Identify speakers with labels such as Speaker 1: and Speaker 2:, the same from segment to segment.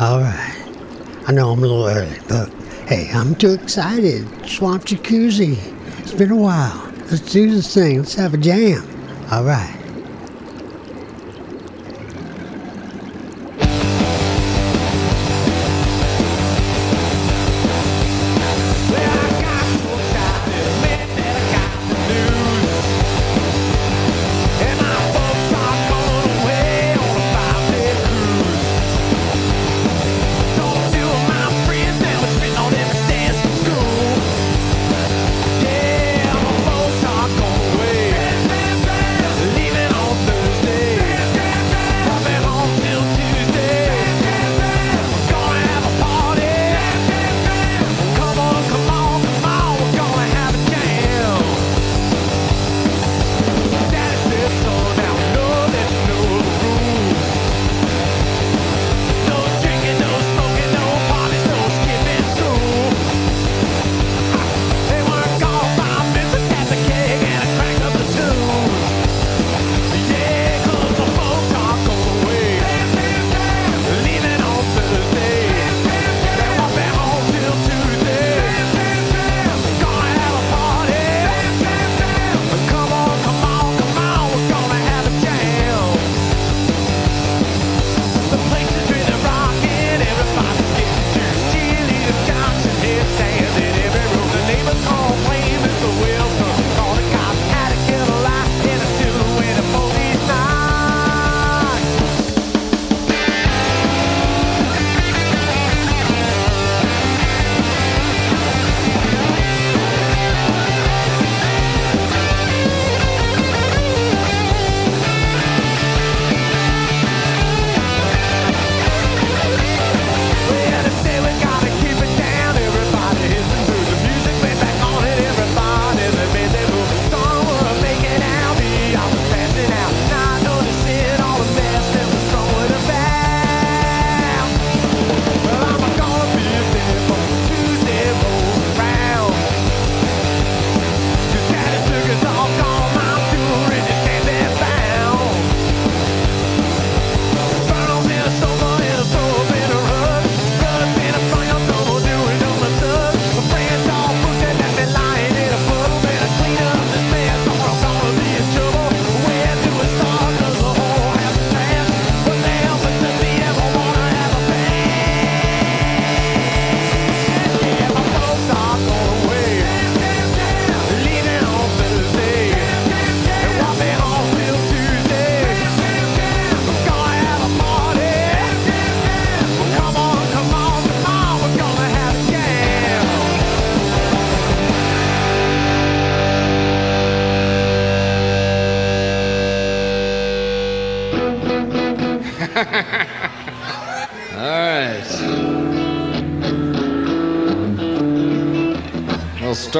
Speaker 1: All right. I know I'm a little early, but hey, I'm too excited. Swamp Jacuzzi. It's been a while. Let's do this thing. Let's have a jam. All right.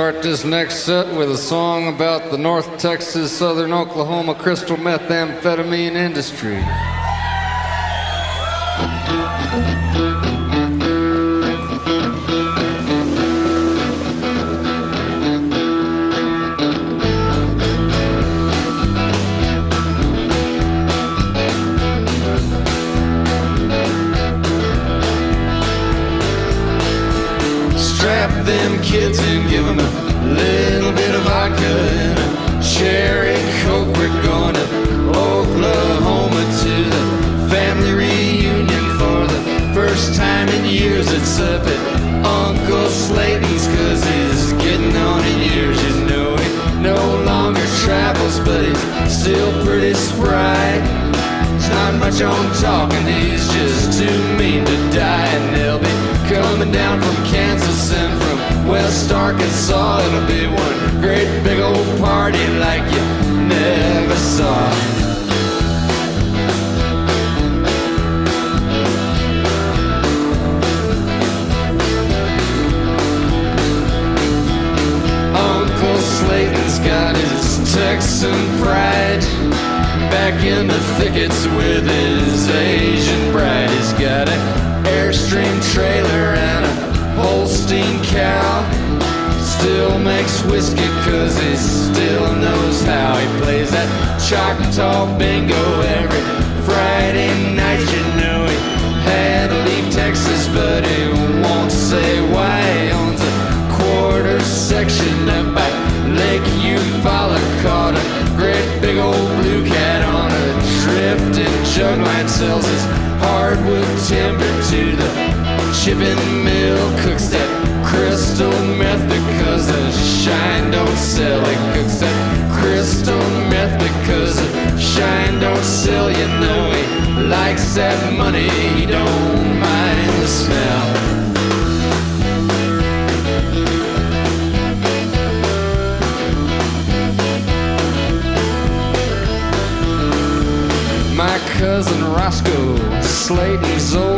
Speaker 2: Start this next set with a song about the North Texas, Southern Oklahoma crystal methamphetamine industry.
Speaker 3: Kids and give them a little bit of vodka and a cherry coke. We're going to Oklahoma to the family reunion for the first time in years. It's up at Uncle Slayton's cause he's getting on in years. You know he no longer travels, but he's still pretty spry. Not much on talking, he's just too mean to die. And they'll be coming down from Kansas and West Arkansas. It'll be one great big old party like you never saw. Uncle Slayton's got his Texan pride. Back in the thickets with his Asian bride. He's got an Airstream trailer and a Holstein cow still makes whiskey cause he still knows how he plays that Choctaw bingo every Friday night. You know he had to leave Texas, but he won't say why. He owns a quarter section up by Lake Eufaula. Caught a great big old blue cat on a drifting jug line. Sells his hardwood timber to the chipping mill. Cooks that crystal meth because the shine don't sell. It cooks that crystal meth because the shine don't sell. You know he likes that money. He don't mind the smell. My cousin Roscoe, Slayton's oldest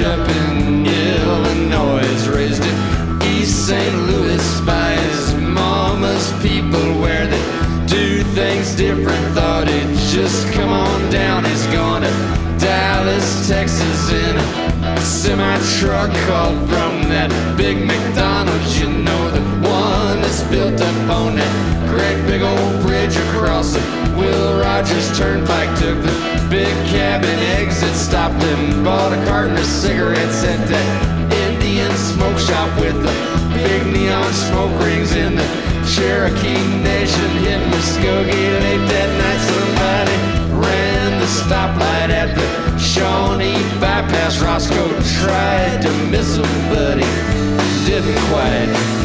Speaker 3: up in Illinois, raised in East St. Louis by his mama's people where they do things different. Thought he'd just come on down. He's gone to Dallas, Texas in a semi truck called from that big McDonald's. You know, the that's built up on that great big old bridge across it. Will Rogers Turnpike. Took the big cabin exit, stopped and bought a carton of cigarettes at that Indian smoke shop with the big neon smoke rings in the Cherokee Nation. Hit Muskogee late that night. Somebody ran the stoplight at the Shawnee bypass. Roscoe tried to miss him, but he didn't quite.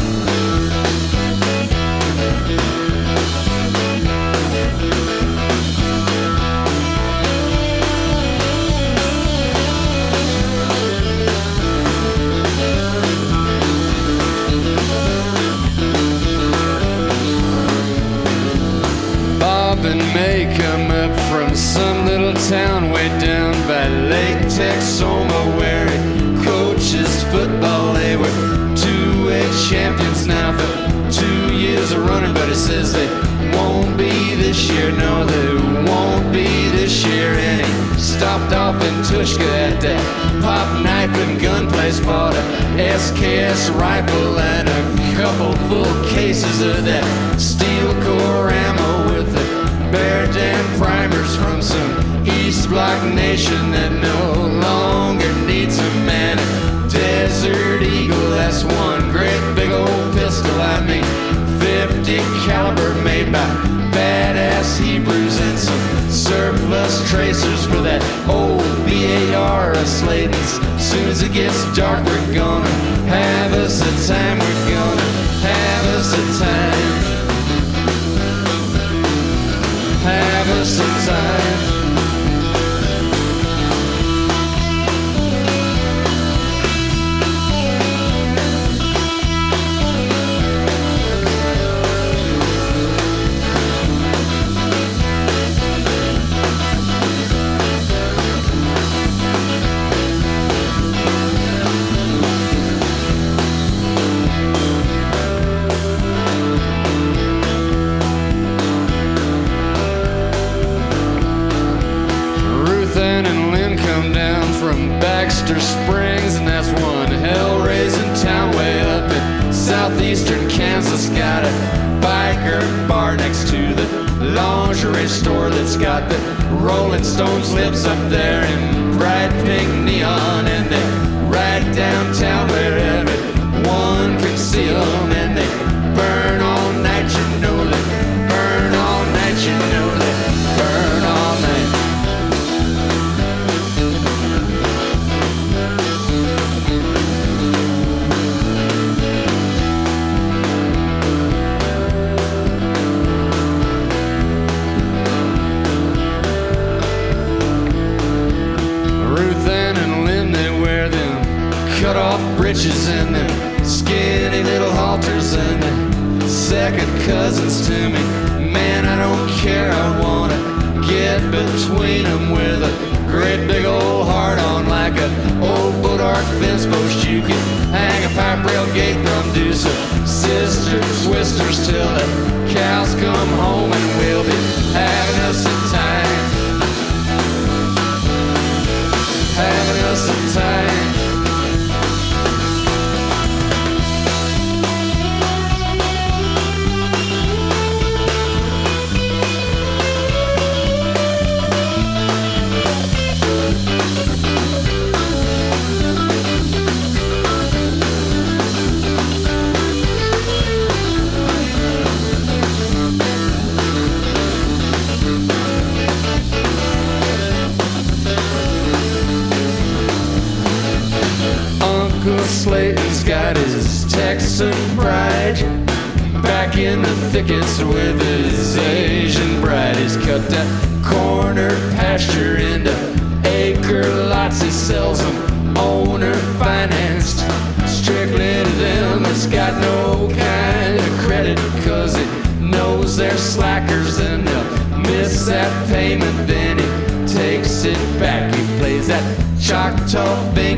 Speaker 3: From some little town way down by Lake Texoma where he coaches football. They were two-way champions now for two years of running, but he says they won't be this year. No, they won't be this year. And he stopped off in Tushka at that pop knife and gun place, bought a SKS rifle and a couple full cases of that steel core ammo some East Block nation that no longer needs a man. Desert Eagle, that's one great big old pistol. I mean, 50 caliber made by badass Hebrews and some surplus tracers for that old BAR of Slayton's. Soon as it gets dark, we're gonna have us a time. We're gonna have us a time. Off breeches and them skinny little halters and they second cousins to me. Man, I don't care, I wanna get between them with a great big old heart on like a old Bodark fence post. You can hang a pipe rail gate from some sister twisters till the cows come home and we'll be having us a time
Speaker 4: Back in the thickets with his Asian bride. He's cut that corner pasture into acre lots. He sells them owner financed. Strictly to them that's got no kind of credit. Cause he knows they're slackers and they'll miss that payment. Then he takes it back. He plays that Choctaw bingo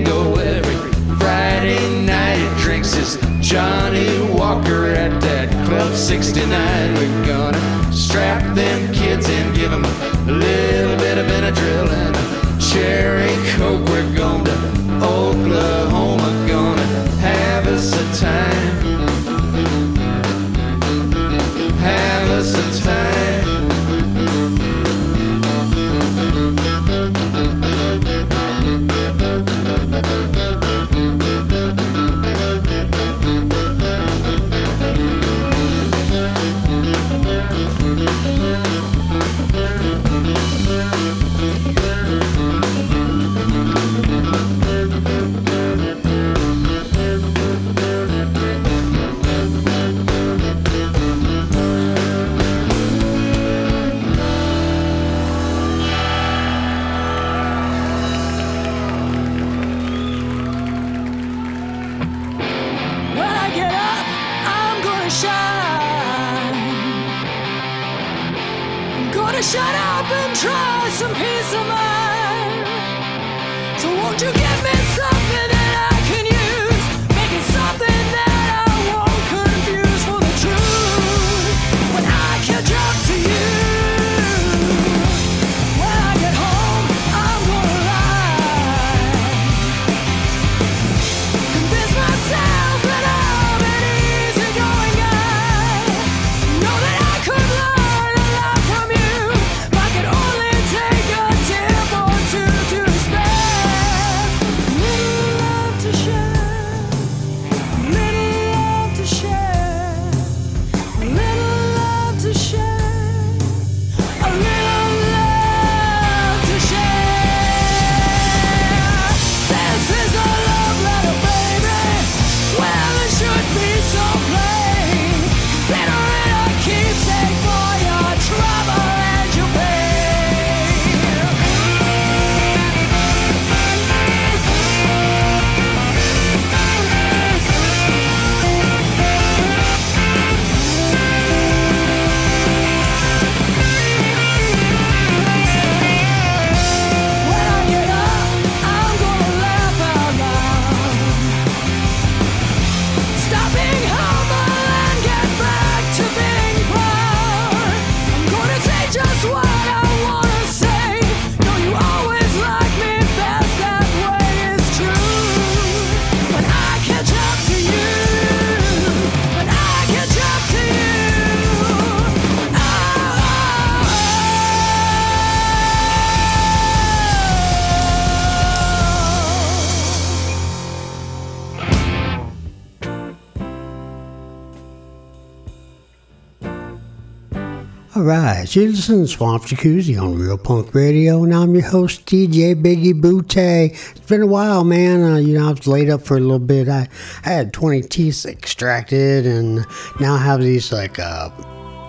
Speaker 5: right, you listen to Swamp Jacuzzi on Real Punk Radio, and I'm your host, DJ Biggie Butte. It's been a while, man. Uh, you know, I was laid up for a little bit. I, I had 20 teeth extracted, and now I have these, like, uh,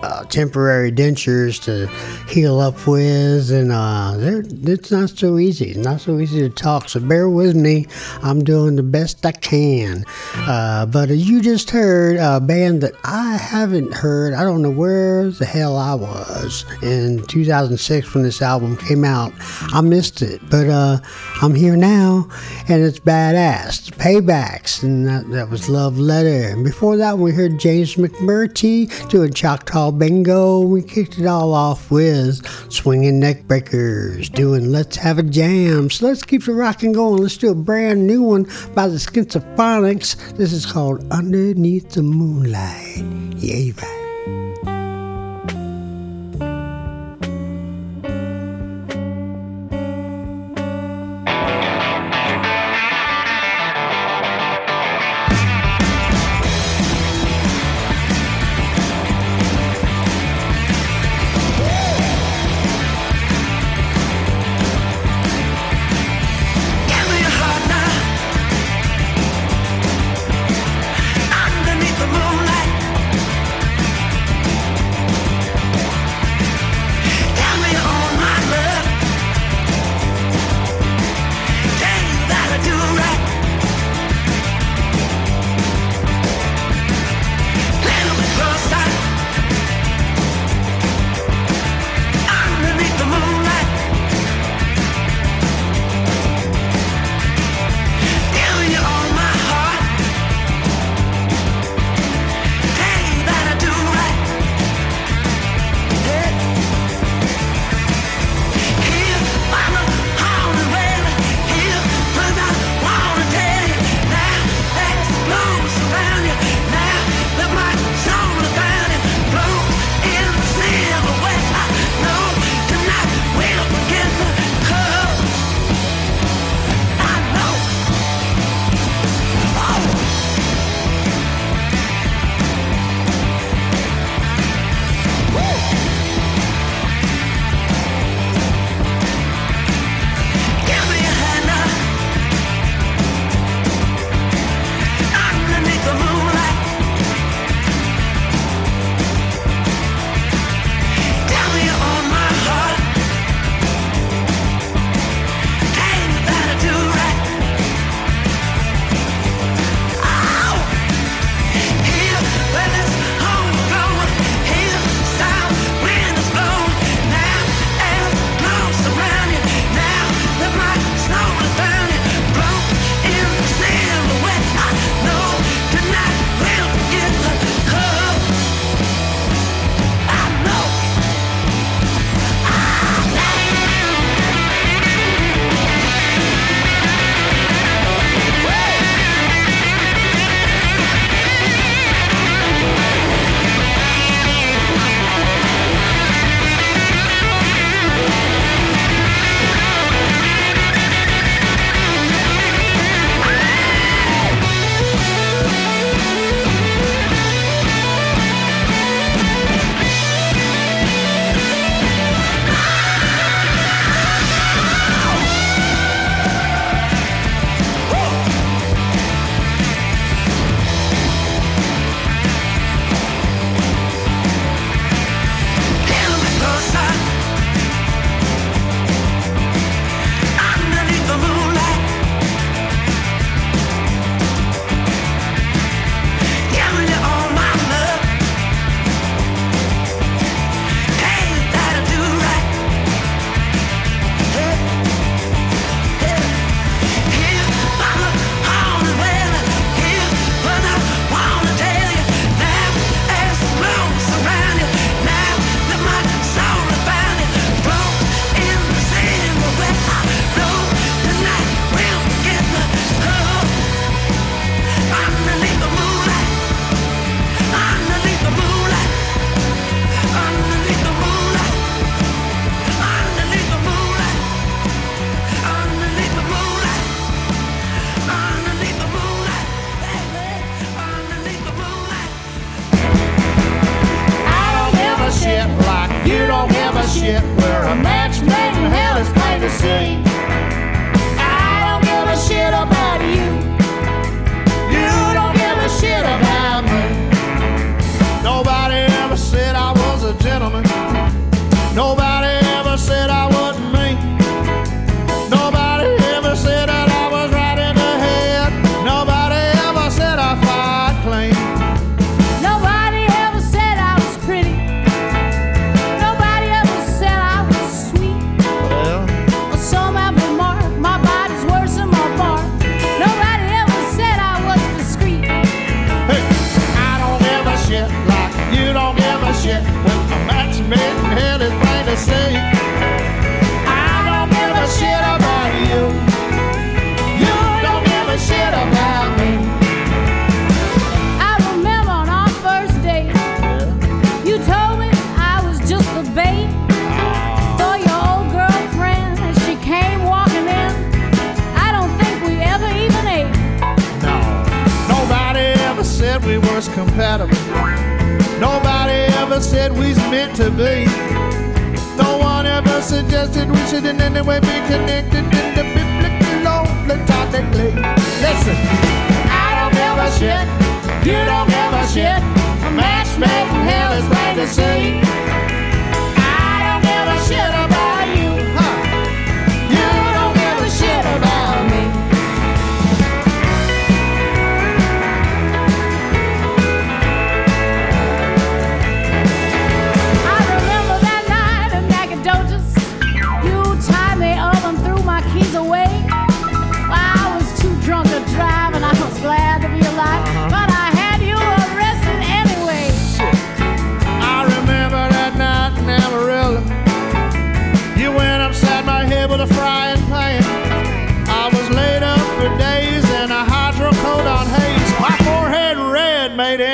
Speaker 5: uh, temporary dentures to heal up with, and uh, it's not so easy. It's not so easy to talk, so bear with me. I'm doing the best I can. Uh, but you just heard a band that I haven't heard. I don't know where the hell I was in 2006 when this album came out. I missed it, but uh, I'm here now, and it's badass. Paybacks, and that, that was Love Letter. And before that, we heard James McMurtry doing Choctaw Bingo. We kicked it all off with Swinging Neckbreakers doing Let's Have a Jam. So let's keep the rocking going. Let's do a brand new one by the Schizophrenics. This is called Underneath the Moonlight. Yeah, right.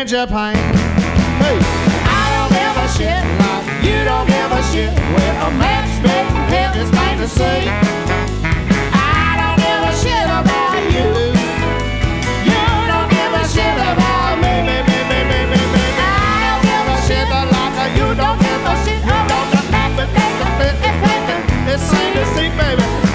Speaker 6: in Japan. Hey, I don't give a shit like you don't give a shit. We're a match made in heaven's fantasy. I don't give a shit about you. You don't give a shit about me. I don't give a shit like you don't give a shit. Don't. It's to see, baby.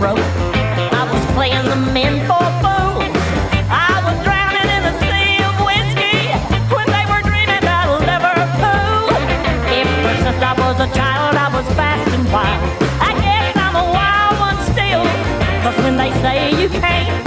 Speaker 6: broke. I
Speaker 7: was playing the men for fools. I was drowning in a sea of whiskey when they were dreaming about Liverpool. Ever since I was a child, I was fast and wild. I guess I'm a wild one still. Cause when they say you can't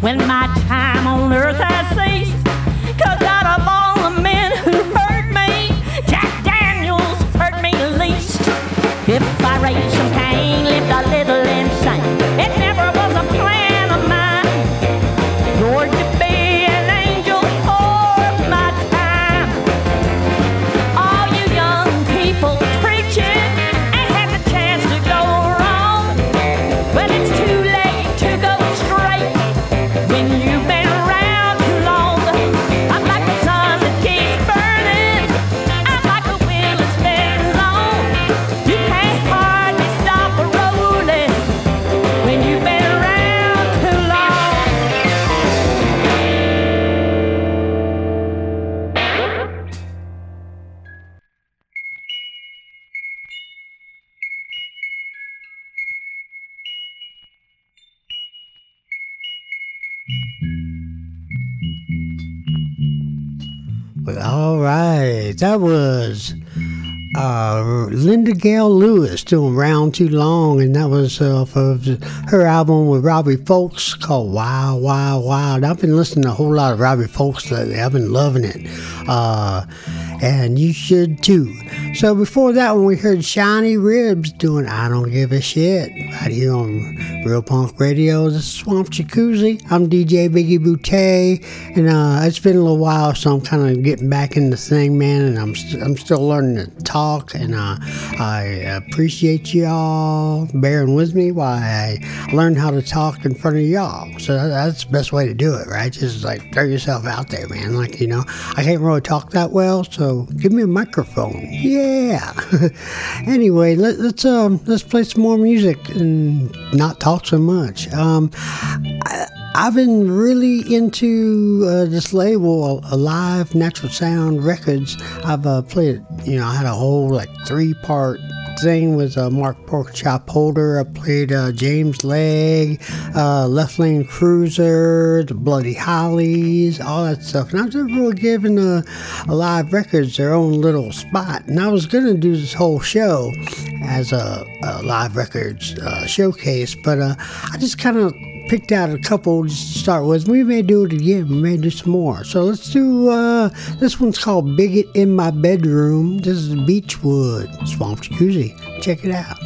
Speaker 7: when my That
Speaker 5: was uh, Linda Gail Lewis doing Round Too Long, and that was uh, for her album with Robbie Fulks called Wow, Wow. And I've been listening to a whole lot of Robbie Fulks lately. I've been loving it. Uh, and you should too. So before that one, we heard Shiny Ribs doing I Don't Give a Shit right here on Real Punk Radio. This is Swamp Jacuzzi. I'm DJ Biggie Boutte, and uh, it's been a little while, so I'm kind of getting back in the thing, man, and I'm, st- I'm still learning to talk, and uh, I appreciate y'all bearing with me while I learn how to talk in front of y'all. So that's the best way to do it, right? Just like throw yourself out there, man. Like, you know, I can't really talk that well, so give me a microphone. Yeah. anyway, let, let's um let's play some more music and not talk so much. Um, I, I've been really into uh, this label, Alive Natural Sound Records. I've uh, played, you know, I had a whole like three part thing was uh, Mark Porkchop Holder. I played uh, James Leg, uh, Left Lane Cruiser, the Bloody Hollies, all that stuff. And I was really giving uh, Alive Records their own little spot. And I was going to do this whole show as a, a Live Records uh, showcase, but uh, I just kind of picked out a couple to start with. We may do it again. We may do some more. So let's do uh, this one's called Bigot in My Bedroom. This is Beechwood Swamp Jacuzzi. Check it out.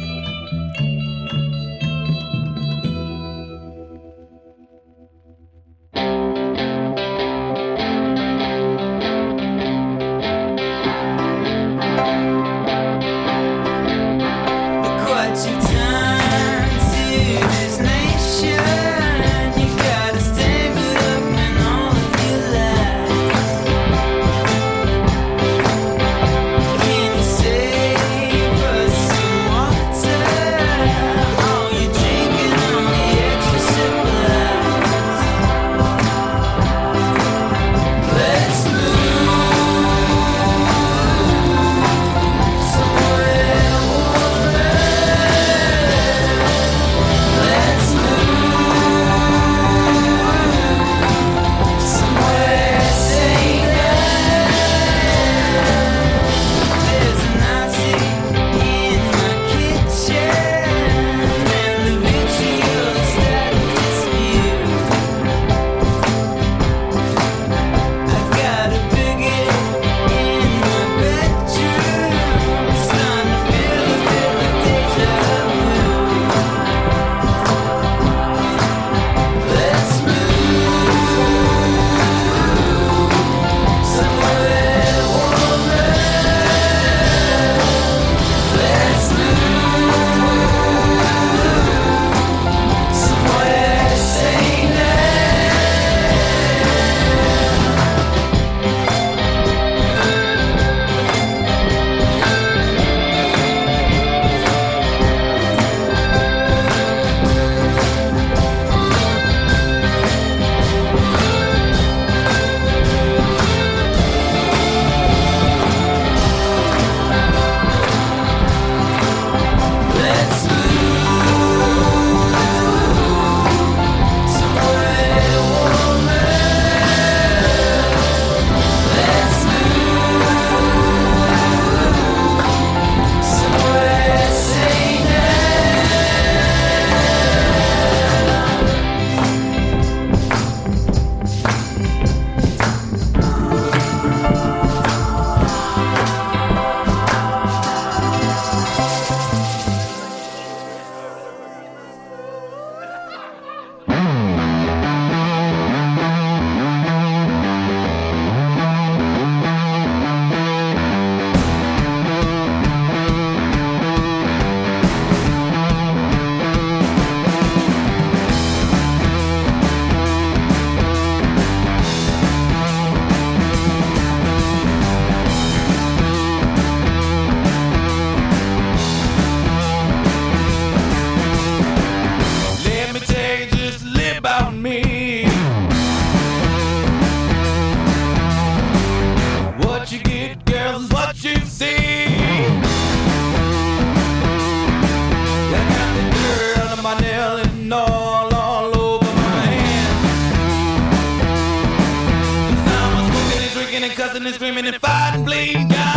Speaker 8: And
Speaker 4: screaming and fighting, bleeding.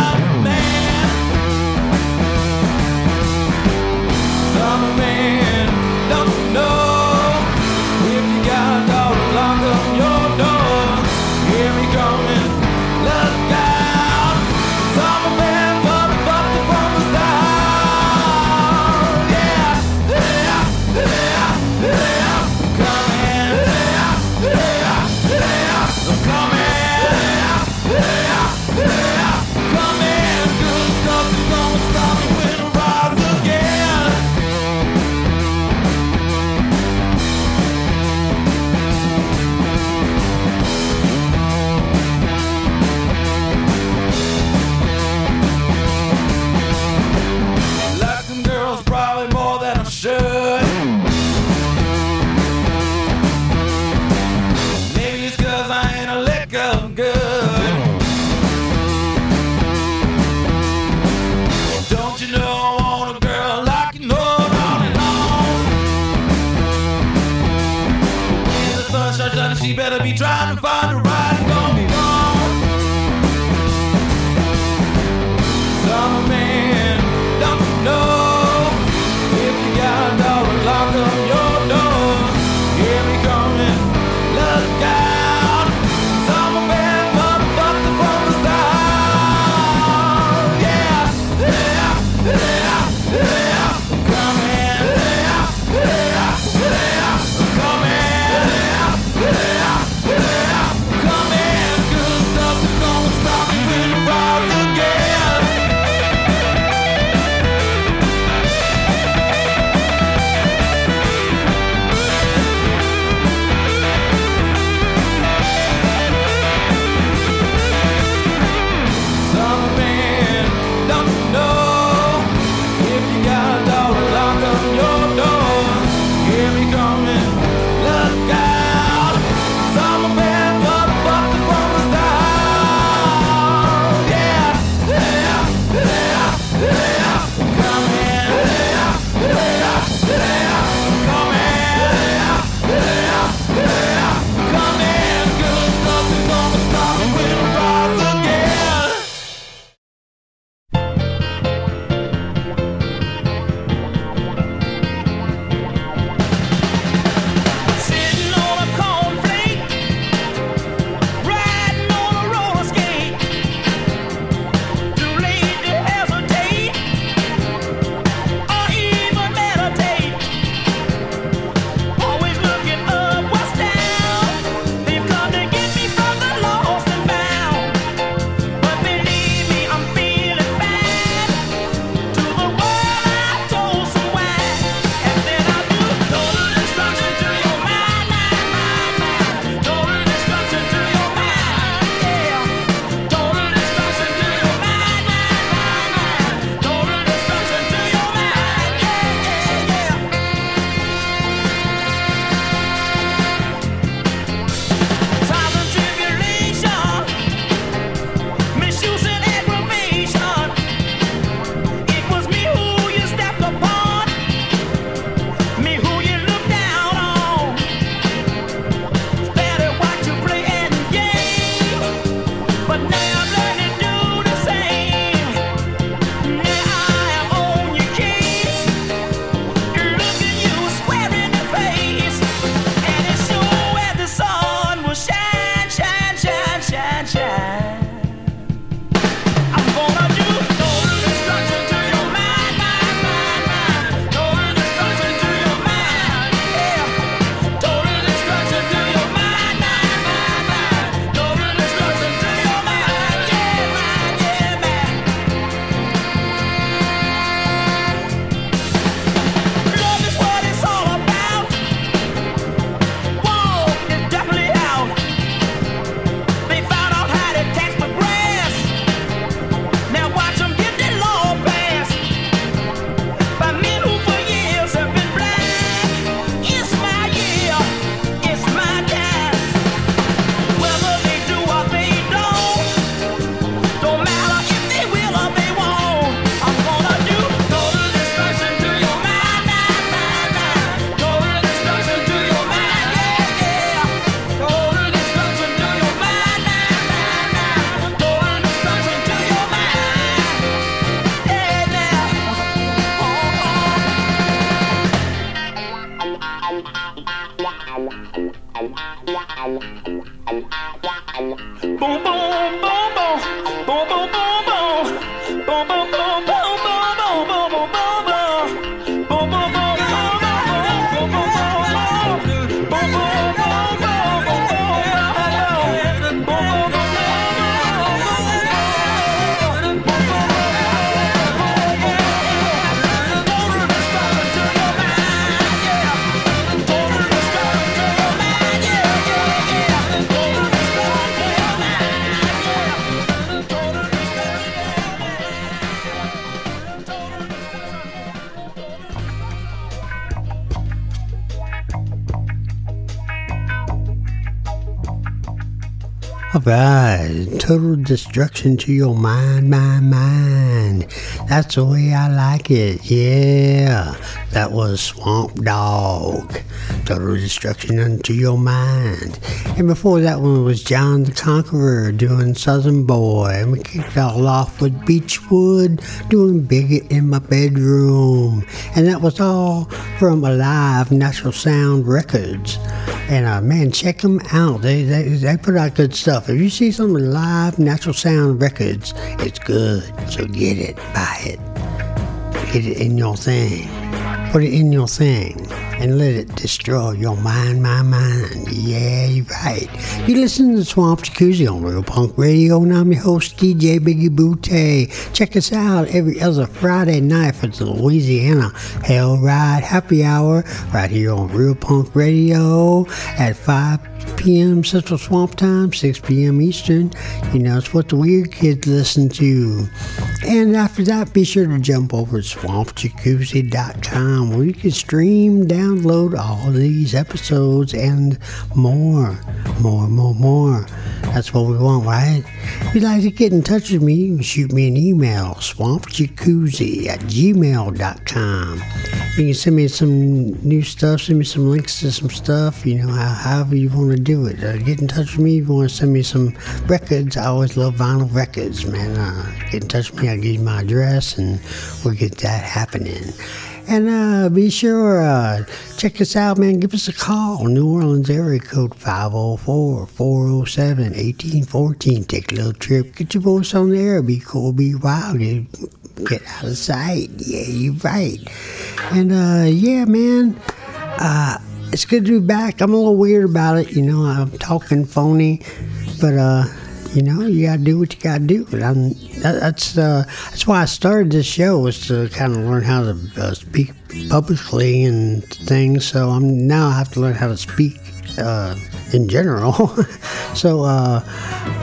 Speaker 5: Total destruction to your mind, mind, mind. That's the way I like it. Yeah, that was Swamp Dogg. Total destruction unto your mind. And before that one was John the Conqueror doing Southern Boy. And we kicked it all off with Beechwood doing Bigot in my bedroom. And that was all from Alive Naturalsound Records. And uh, man, check them out. They, they they put out good stuff. If you see some live natural sound records, it's good. So get it, buy it, get it in your thing, put it in your thing, and let it destroy your mind, my mind. Yeah, you're right. You listen to Swamp Jacuzzi on Real Punk Radio, and I'm your host DJ Biggie Bootay. Check us out every other Friday night for the Louisiana Hell Ride Happy Hour right here on Real Punk Radio at 5 p.m. Central Swamp Time, 6 p.m. Eastern. You know, it's what the weird kids listen to. And after that, be sure to jump over to swampjacuzzi.com where you can stream, download all these episodes and more. More, more, more. That's what we want, right? If you'd like to get in touch with me, you can shoot me an email, swampjacuzzi at gmail.com. You can send me some new stuff, send me some links to some stuff, you know, how, however you want to do it. Uh, get in touch with me if you want to send me some records. I always love vinyl records, man. Uh, get in touch with me, I'll give you my address and we'll get that happening. And uh, be sure uh, check us out, man. Give us a call. New Orleans area code 504-407-1814. Take a little trip. Get your voice on the air. Be cool. Be wild. Get, get out of sight. Yeah, you're right. And uh, yeah, man. Uh, it's good to be back. I'm a little weird about it. You know, I'm talking phony, but uh, you know, you gotta do what you gotta do. And that, that's uh, that's why I started this show was to kind of learn how to uh, speak publicly and things. So I'm now I have to learn how to speak uh, in general. so uh,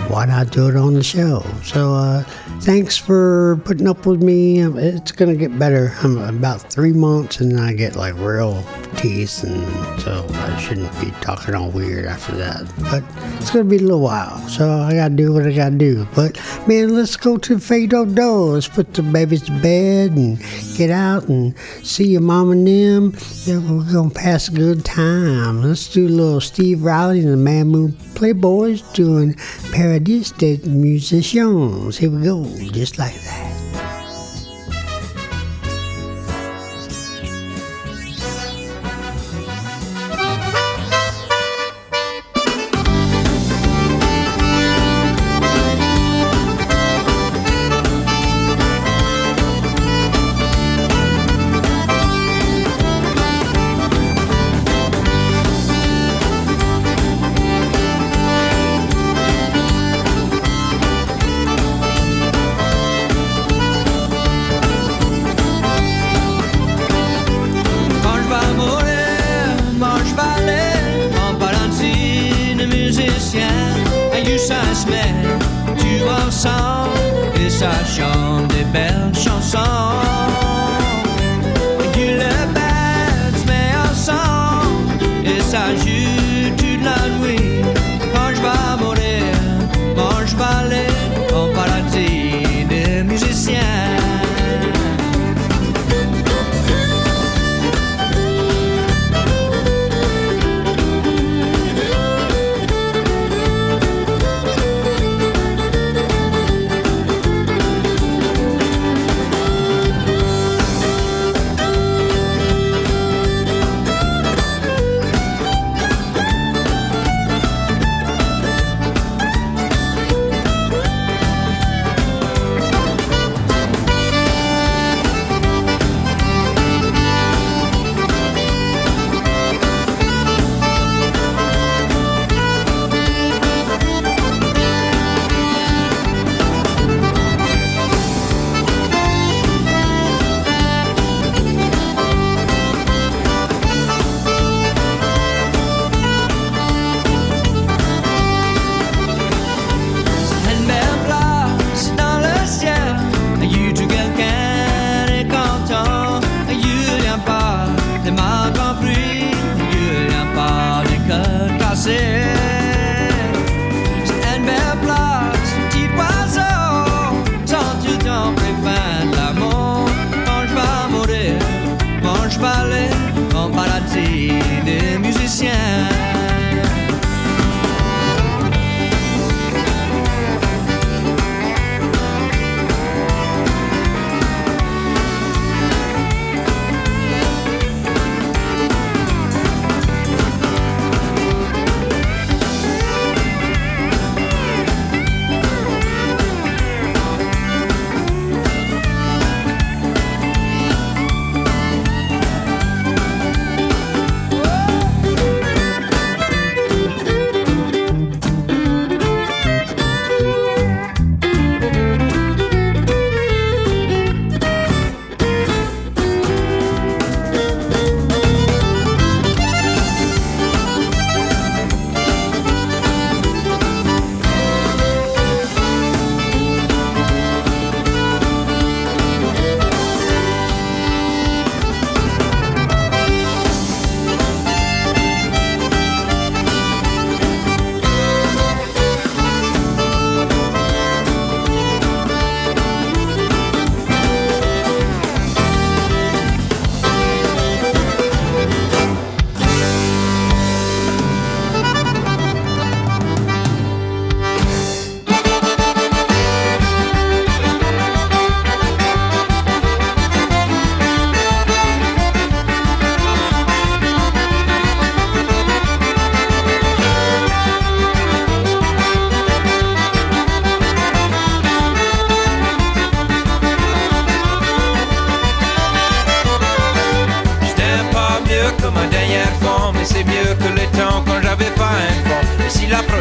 Speaker 5: why not do it on the show? So uh, thanks for putting up with me. It's gonna get better. I'm about three months and I get like real teeth, and so I shouldn't be talking all weird after that. But it's gonna be a little while, so I gotta do what I gotta do. But man, let's go to fais do-do. Let's put the babies to bed and get out and see your mom and them. Then we're gonna pass a good time. Let's do a little Steve Riley and the Mamou Playboys doing Paradise des Musicians. Here we go, just like that.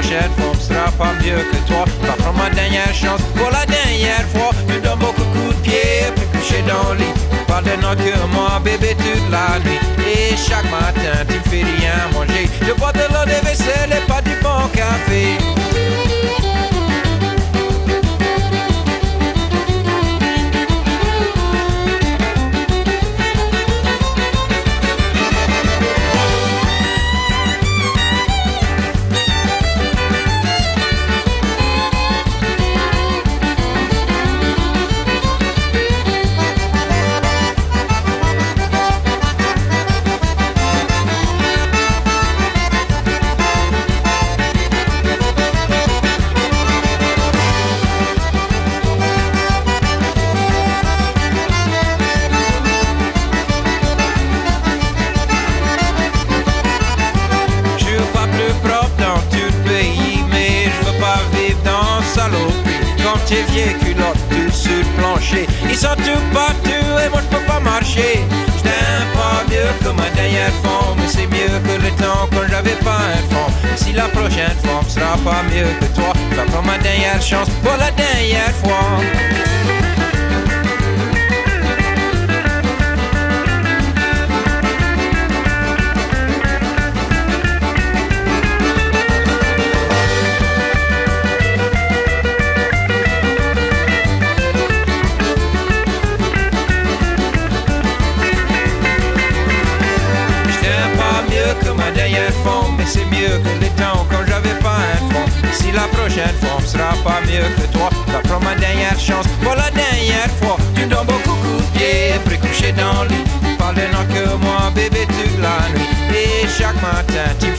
Speaker 9: Prochaine fois on sera pas mieux que toi, va prendre ma dernière chance pour la dernière fois. Tu donnes beaucoup de coups de pied, puis couché dans le lit. Parle de notre que moi, bébé, toute la nuit. Et chaque matin, tu fais rien manger. Je bois de l'eau de vaisselle et pas du bon café. Tes vieilles culottes, tout sur le plancher. Ils sont tout partout et moi je peux pas marcher. Je t'aime pas mieux que ma dernière fois, mais c'est mieux que le temps quand j'avais pas un fond. Et si la prochaine fois me sera pas mieux que toi, je prendre ma dernière chance pour la dernière fois. C'est mieux que le temps quand j'avais pas un fond. Et si la prochaine fois me sera pas mieux que toi, va prendre ma dernière chance pour la dernière fois. Tu donnes beaucoup de pied, après couché dans le lit. Parle que moi, bébé, toute la nuit. Et chaque matin, tu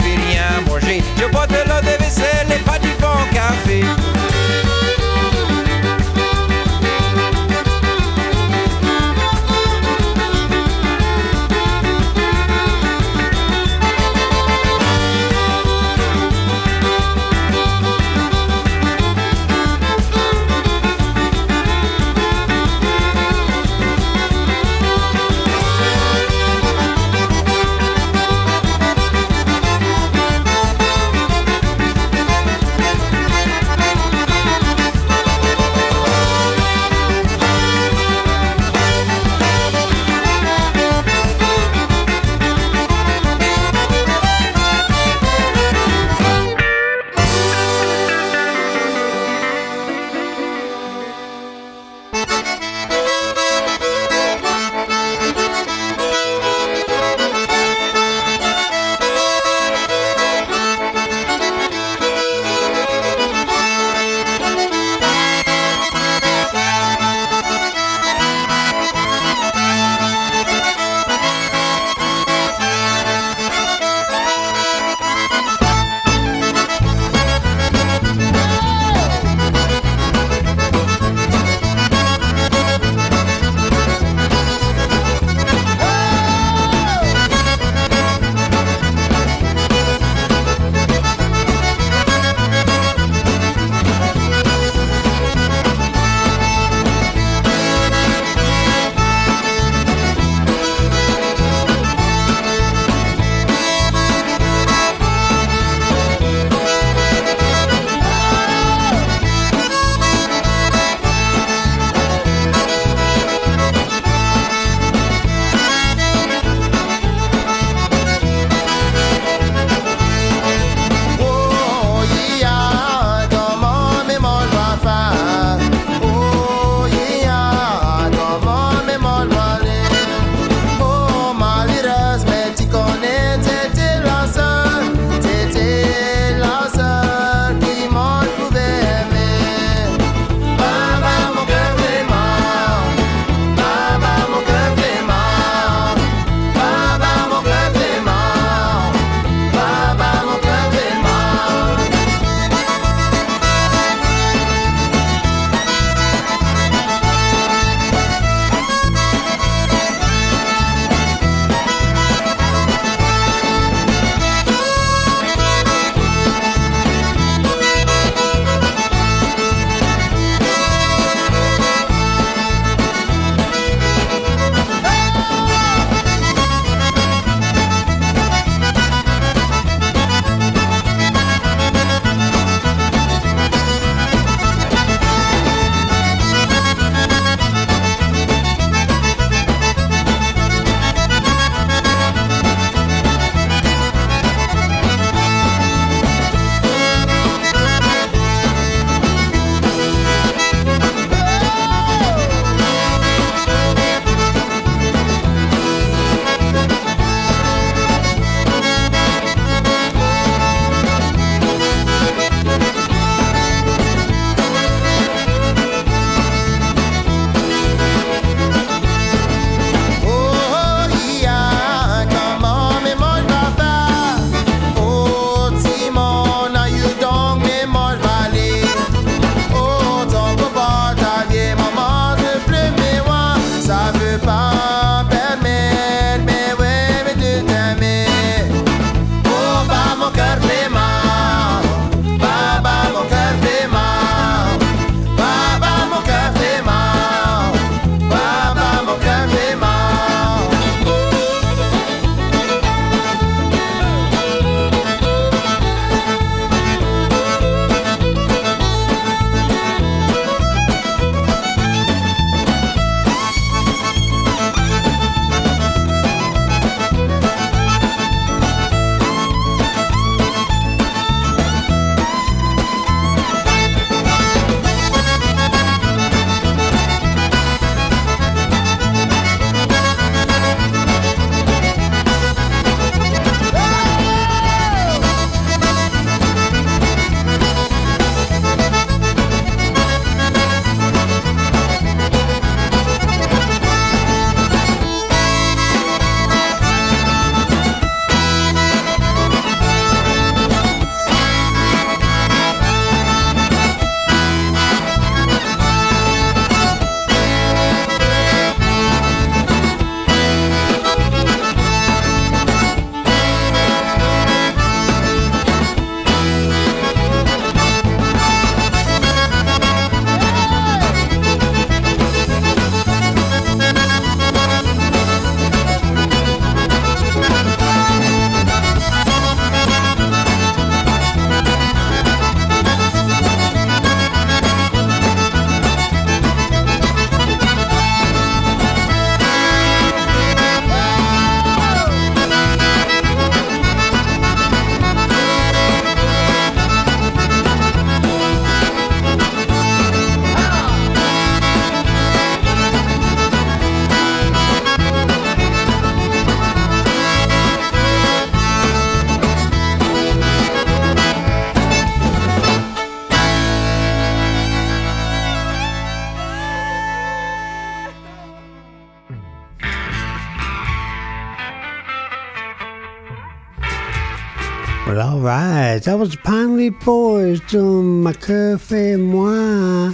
Speaker 5: That was the Pine Leaf Boys doing Cœur fait moi.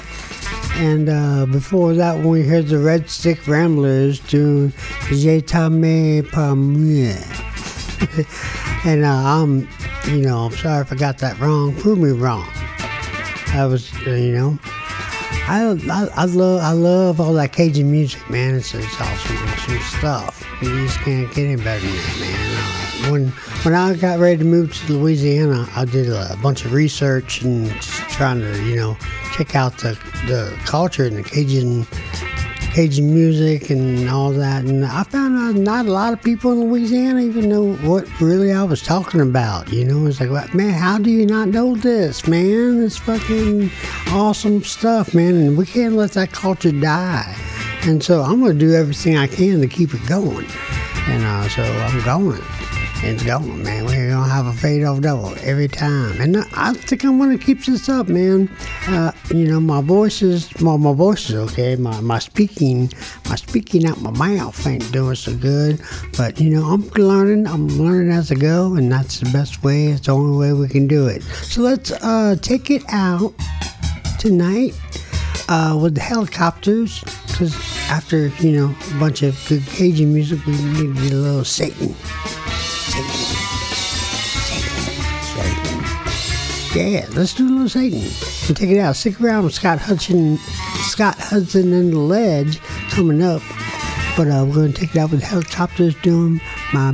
Speaker 5: And uh, before that, we heard the Red Stick Ramblers doing J'ai t'aimé par moi. and uh, I'm, you know, I'm sorry if I got that wrong. Prove me wrong. I was, uh, you know, I, I, I love I love all that Cajun music, man. It's, it's awesome, awesome stuff. You just can't get any better than that, man. When when I got ready to move to Louisiana, I did a bunch of research and trying to, you know, check out the the culture and the Cajun Cajun music and all that. And I found out not a lot of people in Louisiana even know what really I was talking about. You know, it's like, man, how do you not know this, man? It's fucking awesome stuff, man. And we can't let that culture die. And so I'm going to do everything I can to keep it going. And uh, so I'm going. It's going, man. We're gonna have a fade off double every time, and I think I'm gonna keep this up, man. Uh, you know, my voice is, well, my voice is okay. My my speaking, my speaking out my mouth ain't doing so good, but you know, I'm learning. I'm learning as I go, and that's the best way. It's the only way we can do it. So let's uh, take it out tonight uh, with the Hellacopters. Because after you know a bunch of good Cajun music, we need to get a little Satan. Yeah, let's do little Satan and take it out. Stick around with Scott Hudson, Scott Hudson and the Ledge coming up. But uh, we're going to take it out with Hellacopters doing my,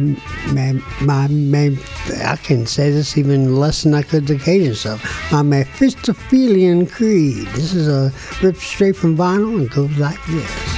Speaker 5: my, my, my, I can say this even less than I could the Cajun stuff. My Mephistophelian Creed. This is a rip straight from vinyl and goes like this.